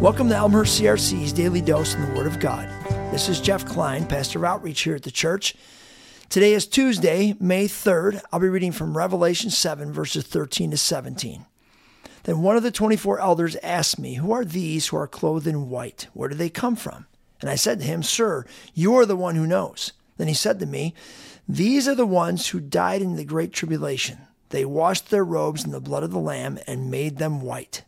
Welcome to Elmhurst CRC's Daily Dose in the Word of God. This is Jeff Klein, Pastor of Outreach here at the church. Today is Tuesday, May 3rd. I'll be reading from Revelation 7, verses 13 to 17. Then one of the 24 elders asked me, Who are these who are clothed in white? Where do they come from? And I said to him, Sir, you are the one who knows. Then he said to me, These are the ones who died in the great tribulation. They washed their robes in the blood of the Lamb and made them white.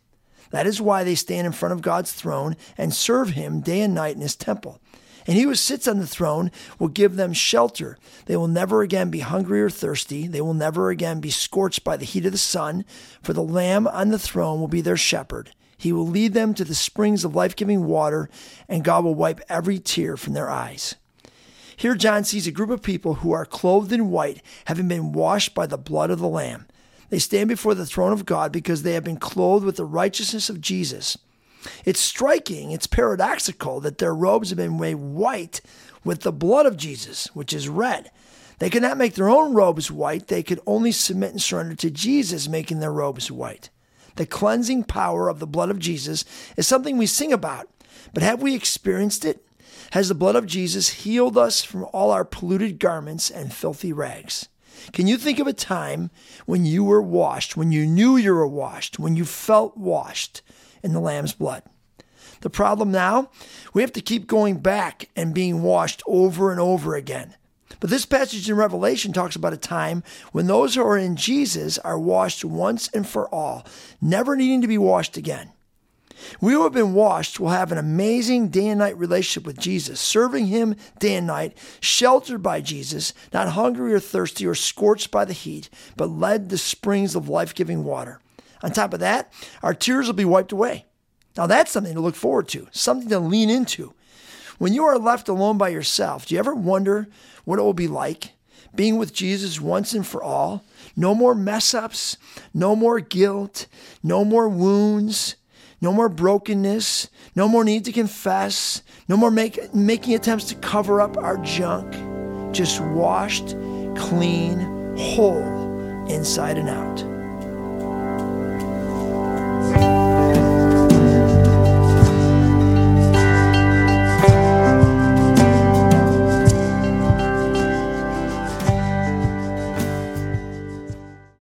That is why they stand in front of God's throne and serve him day and night in his temple. And he who sits on the throne will give them shelter. They will never again be hungry or thirsty. They will never again be scorched by the heat of the sun, for the Lamb on the throne will be their shepherd. He will lead them to the springs of life giving water, and God will wipe every tear from their eyes. Here, John sees a group of people who are clothed in white, having been washed by the blood of the Lamb. They stand before the throne of God because they have been clothed with the righteousness of Jesus. It's striking, it's paradoxical that their robes have been made white with the blood of Jesus, which is red. They could not make their own robes white, they could only submit and surrender to Jesus, making their robes white. The cleansing power of the blood of Jesus is something we sing about, but have we experienced it? Has the blood of Jesus healed us from all our polluted garments and filthy rags? Can you think of a time when you were washed, when you knew you were washed, when you felt washed in the Lamb's blood? The problem now, we have to keep going back and being washed over and over again. But this passage in Revelation talks about a time when those who are in Jesus are washed once and for all, never needing to be washed again. We who have been washed will have an amazing day and night relationship with Jesus, serving Him day and night, sheltered by Jesus, not hungry or thirsty or scorched by the heat, but led to springs of life giving water. On top of that, our tears will be wiped away. Now, that's something to look forward to, something to lean into. When you are left alone by yourself, do you ever wonder what it will be like? Being with Jesus once and for all. No more mess ups, no more guilt, no more wounds, no more brokenness, no more need to confess, no more make, making attempts to cover up our junk. Just washed, clean, whole, inside and out.